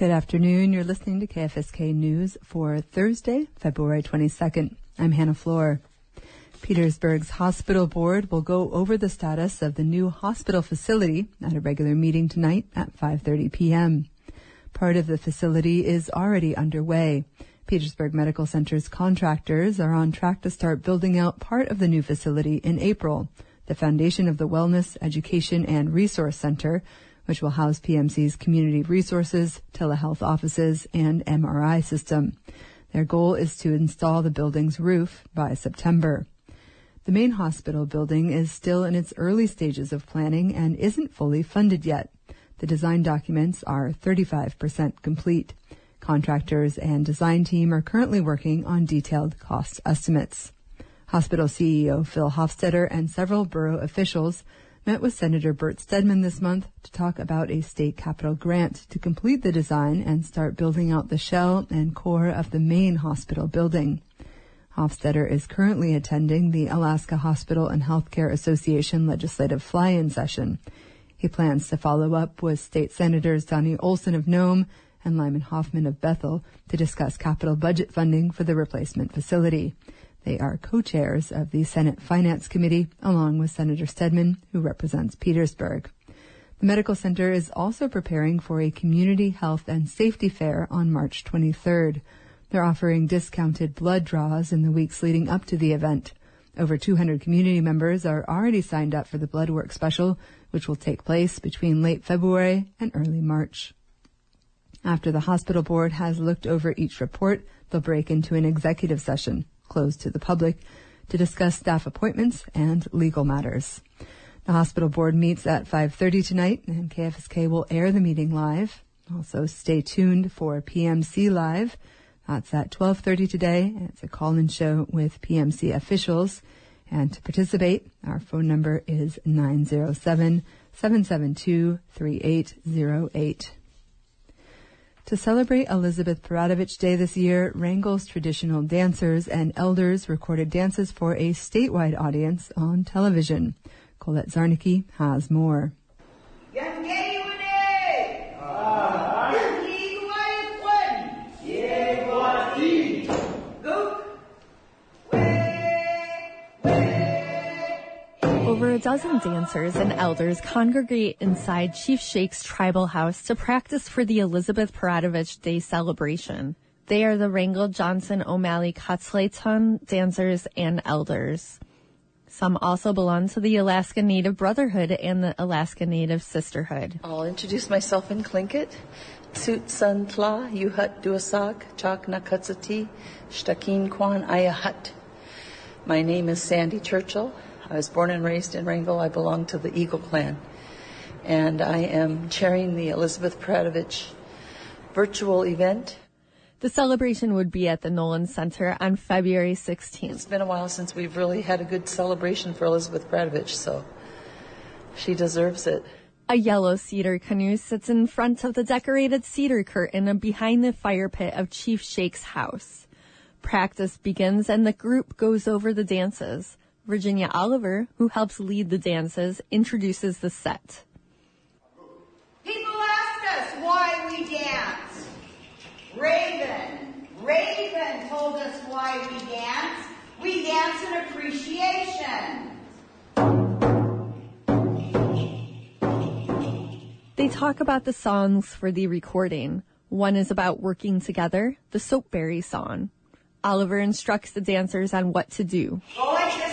Good afternoon. You're listening to KFSK News for Thursday, February 22nd. I'm Hannah Floor. Petersburg's hospital board will go over the status of the new hospital facility at a regular meeting tonight at 5:30 p.m. Part of the facility is already underway. Petersburg Medical Center's contractors are on track to start building out part of the new facility in April. The foundation of the Wellness, Education, and Resource Center, which will house PMC's community resources, telehealth offices, and MRI system. Their goal is to install the building's roof by September. The main hospital building is still in its early stages of planning and isn't fully funded yet. The design documents are 35% complete. Contractors and design team are currently working on detailed cost estimates. Hospital CEO Phil Hofstetter and several borough officials met with Senator Bert Stedman this month to talk about a state capital grant to complete the design and start building out the shell and core of the main hospital building. Hofstetter is currently attending the Alaska Hospital and Healthcare Association legislative fly-in session. He plans to follow up with State Senators Donnie Olson of Nome and Lyman Hoffman of Bethel to discuss capital budget funding for the replacement facility. They are co-chairs of the Senate Finance Committee, along with Senator Stedman, who represents Petersburg. The medical center is also preparing for a community health and safety fair on March 23rd. They're offering discounted blood draws in the weeks leading up to the event. Over 200 community members are already signed up for the blood work special, which will take place between late February and early March. After the hospital board has looked over each report, they'll break into an executive session, closed to the public, to discuss staff appointments and legal matters. The hospital board meets at 5.30 tonight and KFSK will air the meeting live. Also stay tuned for PMC Live, that's at 12:30 today. It's a call-in show with PMC officials. And to participate, our phone number is 907-772-3808. To celebrate Elizabeth Peratrovich Day this year, Wrangell's traditional dancers and elders recorded dances for a statewide audience on television. Colette Zarnicki has more. Dozen dancers and elders congregate inside Chief Shake's tribal house to practice for the Elizabeth Peratrovich Day celebration. They are the Wrangell Johnson O'Malley Katzleiton dancers and elders. Some also belong to the Alaska Native Brotherhood and the Alaska Native Sisterhood. I'll introduce myself in Tlingit. Tsut Sun Tla, Yuhut Duasak, Chak Nakutsati, Shtakin Kwan Ayahut. My name is Sandy Churchill. I was born and raised in Wrangell. I belong to the Eagle Clan. And I am chairing the Elizabeth Peratrovich virtual event. The celebration would be at the Nolan Center on February 16th. It's been a while since we've really had a good celebration for Elizabeth Peratrovich, so she deserves it. A yellow cedar canoe sits in front of the decorated cedar curtain and behind the fire pit of Chief Shake's house. Practice begins and the group goes over the dances. Virginia Oliver, who helps lead the dances, introduces the set. People ask us why we dance. Raven, Raven told us why we dance. We dance in appreciation. They talk about the songs for the recording. One is about working together, the Soapberry song. Oliver instructs the dancers on what to do. Go like this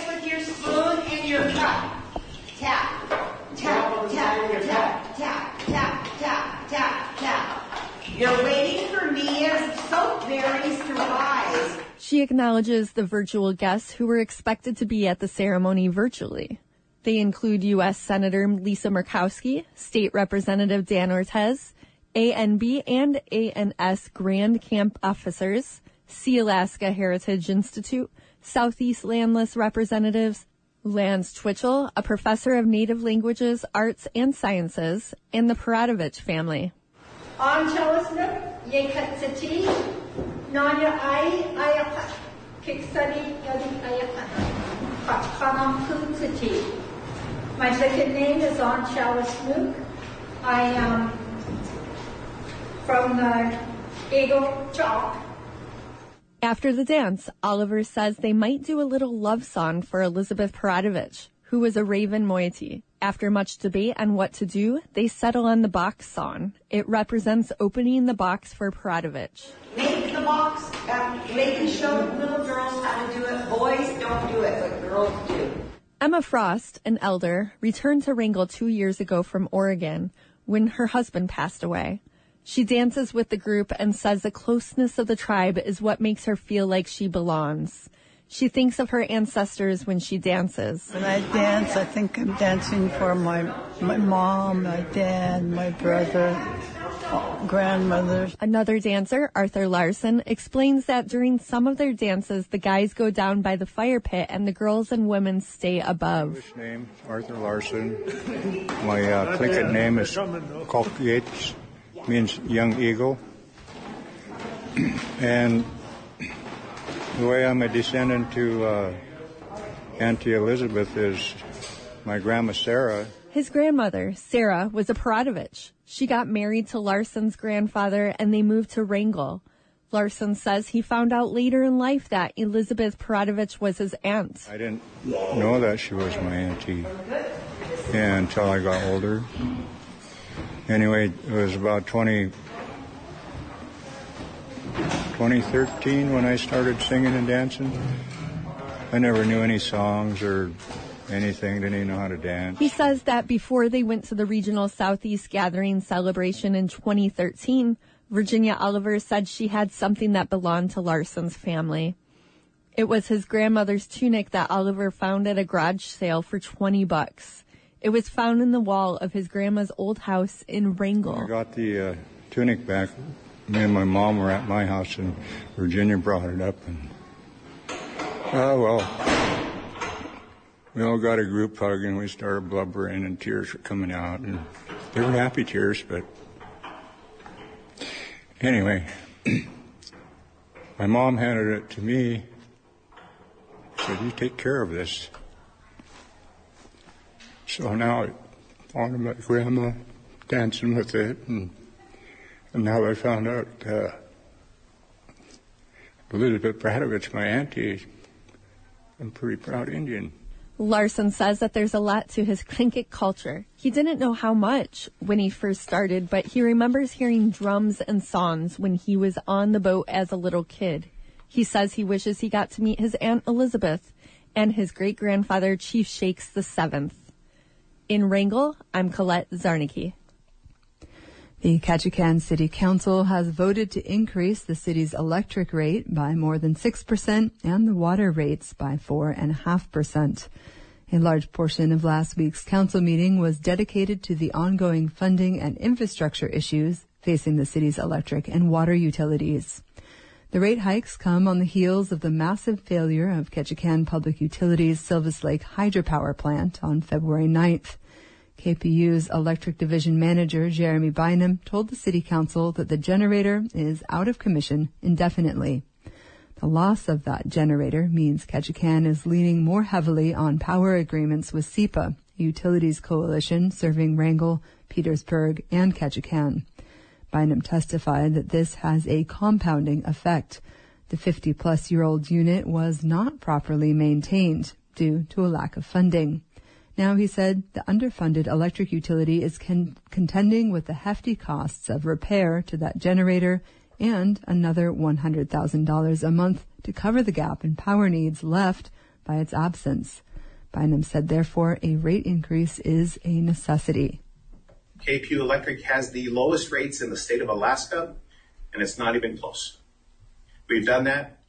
You're waiting for me as soapberries to rise. She acknowledges the virtual guests who were expected to be at the ceremony virtually. They include U.S. Senator Lisa Murkowski, State Representative Dan Ortiz, ANB and ANS Grand Camp officers, Sealaska Heritage Institute, Southeast Landless representatives, Lance Twitchell, a professor of native languages, arts, and sciences, and the Peratrovich family. On Chelisnuk, Yekatsati, Nanya Ai, Ayapat, Kiksani, Yadi Ayapat, Kanam My second name is On Chalisnuk. I am from the Eagle Chalk. After the dance, Oliver says they might do a little love song for Elizabeth Peratrovich, who was a Raven moiety. After much debate on what to do, they settle on the box song. It represents opening the box for Peratrovich. Make the box, uh, make and show little girls how to do it. Boys don't do it, but girls do. Emma Frost, an elder, returned to Wrangell two years ago from Oregon when her husband passed away. She dances with the group and says the closeness of the tribe is what makes her feel like she belongs. She thinks of her ancestors when she dances. When I dance, I think I'm dancing for my my mom, my dad, my brother, grandmother. Another dancer, Arthur Larson, explains that during some of their dances, the guys go down by the fire pit and the girls and women stay above. English name, Arthur Larson. My uh, Tlingit name is Kolkiets, means young eagle. and the way I'm a descendant to uh, Auntie Elizabeth is my grandma Sarah. His grandmother, Sarah, was a Peratrovich. She got married to Larson's grandfather and they moved to Wrangell. Larson says he found out later in life that Elizabeth Peratrovich was his aunt. I didn't know that she was my auntie until I got older. Anyway, it was about 20, 2013 when I started singing and dancing. I never knew any songs or anything, didn't even know how to dance. He says that before they went to the regional Southeast Gathering celebration in 2013, Virginia Oliver said she had something that belonged to Larson's family. It was his grandmother's tunic that Oliver found at a garage sale for 20 bucks. It was found in the wall of his grandma's old house in Wrangell. I got the uh, tunic back. Me and my mom were at my house, and Virginia brought it up. And oh well, we all got a group hug, and we started blubbering, and tears were coming out, and they were happy tears. But anyway, my mom handed it to me. Said, "You take care of this." So now on to my grandma dancing with it, and, and now I found out uh, Elizabeth Bradovich, my auntie, I'm a pretty proud Indian. Larson says that there's a lot to his Tlingit culture. He didn't know how much when he first started, but he remembers hearing drums and songs when he was on the boat as a little kid. He says he wishes he got to meet his Aunt Elizabeth and his great grandfather, Chief Shakes the Seventh. In Wrangell, I'm Colette Zarnicki. The Ketchikan City Council has voted to increase the city's electric rate by more than 6% and the water rates by 4.5%. A large portion of last week's council meeting was dedicated to the ongoing funding and infrastructure issues facing the city's electric and water utilities. The rate hikes come on the heels of the massive failure of Ketchikan Public Utilities Silvis Lake Hydropower Plant on February 9th. KPU's electric division manager, Jeremy Bynum, told the city council that the generator is out of commission indefinitely. The loss of that generator means Ketchikan is leaning more heavily on power agreements with SEAPA, a utilities coalition serving Wrangell, Petersburg, and Ketchikan. Bynum testified that this has a compounding effect. The 50 plus year old unit was not properly maintained due to a lack of funding. Now, he said, the underfunded electric utility is con- contending with the hefty costs of repair to that generator and another $100,000 a month to cover the gap in power needs left by its absence. Bynum said, therefore, a rate increase is a necessity. KPU Electric has the lowest rates in the state of Alaska, and it's not even close. We've done that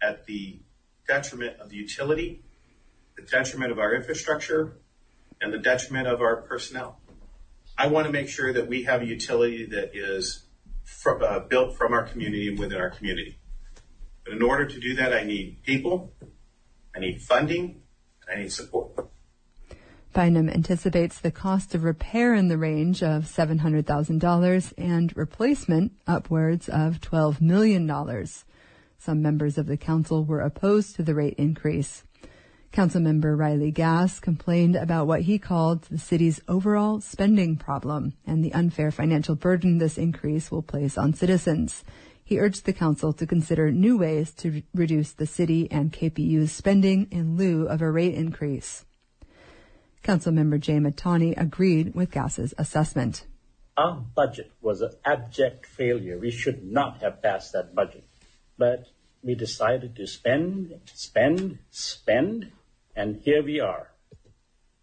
at the detriment of the utility, the detriment of our infrastructure, and the detriment of our personnel. I want to make sure that we have a utility that is uh, built from our community and within our community. But in order to do that, I need people, I need funding, and I need support. Bynum anticipates the cost of repair in the range of $700,000 and replacement upwards of $12 million. Some members of the council were opposed to the rate increase. Councilmember Riley Gass complained about what he called the city's overall spending problem and the unfair financial burden this increase will place on citizens. He urged the council to consider new ways to re- reduce the city and KPU's spending in lieu of a rate increase. Councilmember Jai Mahtani agreed with Gass's assessment. Our budget was an abject failure. We should not have passed that budget. But we decided to spend, spend, spend, and here we are.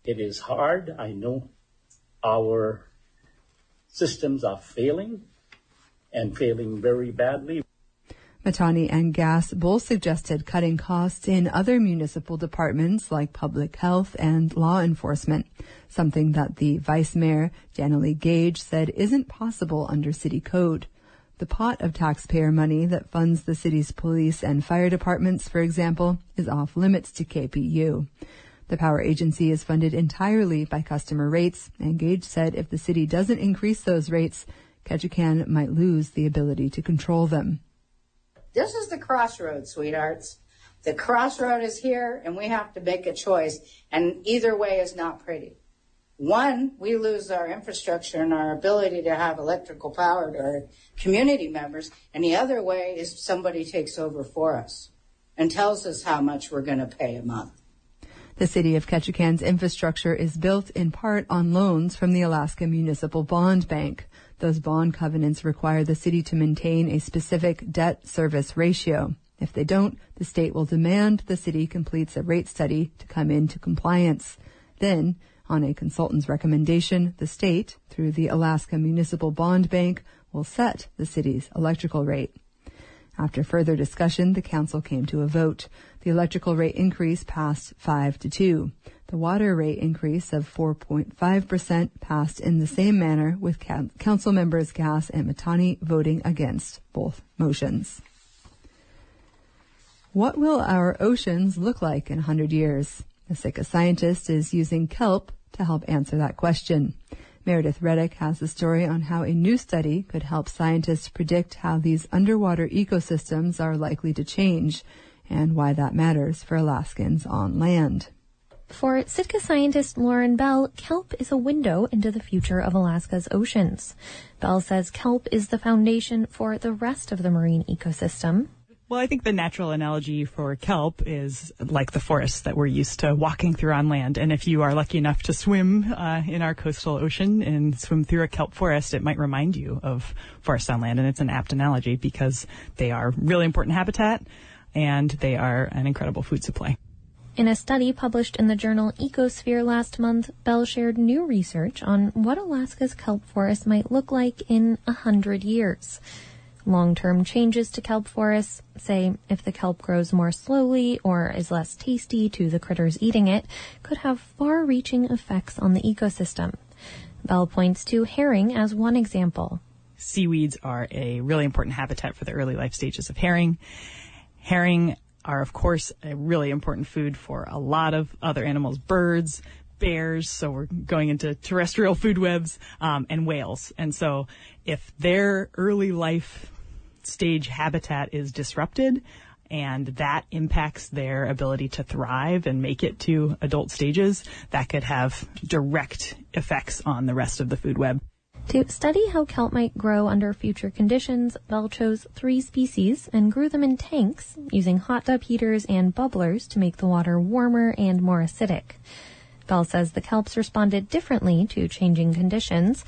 It is hard. I know our systems are failing and failing very badly. Mahtani and Gass both suggested cutting costs in other municipal departments like public health and law enforcement, something that the vice mayor, Janalee Gage, said isn't possible under city code. The pot of taxpayer money that funds the city's police and fire departments, for example, is off limits to KPU. The power agency is funded entirely by customer rates, and Gage said if the city doesn't increase those rates, Ketchikan might lose the ability to control them. This is the crossroads, sweethearts. The crossroad is here, and we have to make a choice, and either way is not pretty. One, we lose our infrastructure and our ability to have electrical power to our community members, and the other way is somebody takes over for us and tells us how much we're going to pay a month. The city of Ketchikan's infrastructure is built in part on loans from the Alaska Municipal Bond Bank. Those bond covenants require the city to maintain a specific debt service ratio. If they don't, the state will demand the city completes a rate study to come into compliance. Then, on a consultant's recommendation, the state, through the Alaska Municipal Bond Bank, will set the city's electrical rate. After further discussion, the council came to a vote. The electrical rate increase passed 5 to 2. The water rate increase of 4.5% passed in the same manner with council members Gass and Mahtani voting against both motions. What will our oceans look like in 100 years? A Sitka scientist is using kelp to help answer that question. Meredith Reddick has the story on how a new study could help scientists predict how these underwater ecosystems are likely to change and why that matters for Alaskans on land. For Sitka scientist Lauren Bell, kelp is a window into the future of Alaska's oceans. Bell says kelp is the foundation for the rest of the marine ecosystem. Well, I think the natural analogy for kelp is like the forests that we're used to walking through on land. And if you are lucky enough to swim uh, in our coastal ocean and swim through a kelp forest, it might remind you of forests on land. And it's an apt analogy because they are really important habitat and they are an incredible food supply. In a study published in the journal Ecosphere last month, Bell shared new research on what Alaska's kelp forest might look like in a hundred years. Long-term changes to kelp forests, say if the kelp grows more slowly or is less tasty to the critters eating it, could have far-reaching effects on the ecosystem. Bell points to herring as one example. Seaweeds are a really important habitat for the early life stages of herring. Herring are, of course, a really important food for a lot of other animals, birds, bears, so we're going into terrestrial food webs, um, and whales. And so if their early life stage habitat is disrupted, and that impacts their ability to thrive and make it to adult stages, that could have direct effects on the rest of the food web. To study how kelp might grow under future conditions, Bell chose three species and grew them in tanks using hot tub heaters and bubblers to make the water warmer and more acidic. Bell says the kelps responded differently to changing conditions.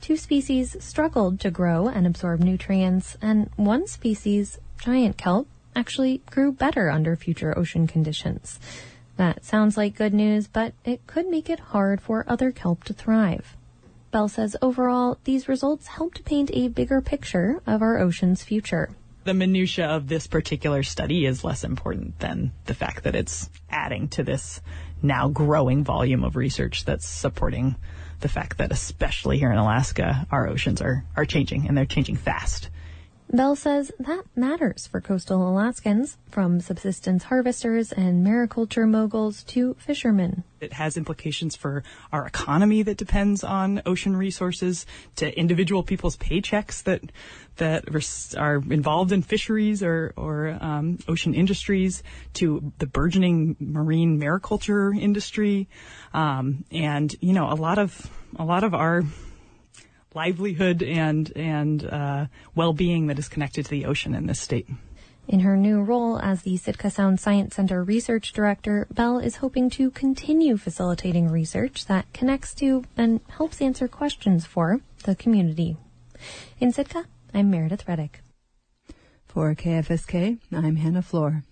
Two species struggled to grow and absorb nutrients, and one species, giant kelp, actually grew better under future ocean conditions. That sounds like good news, but it could make it hard for other kelp to thrive. Bell says overall, these results help to paint a bigger picture of our ocean's future. The minutia of this particular study is less important than the fact that it's adding to this now growing volume of research that's supporting the fact that especially here in Alaska, our oceans are, are changing and they're changing fast. Bell says that matters for coastal Alaskans, from subsistence harvesters and mariculture moguls to fishermen. It has implications for our economy that depends on ocean resources, to individual people's paychecks that that are involved in fisheries or or um, ocean industries, to the burgeoning marine mariculture industry, um, and you know a lot of a lot of our livelihood and and uh, well-being that is connected to the ocean in this state. In her new role as the Sitka Sound Science Center Research Director, Bell is hoping to continue facilitating research that connects to and helps answer questions for the community. In Sitka, I'm Meredith Reddick. For KFSK, I'm Hannah Floor.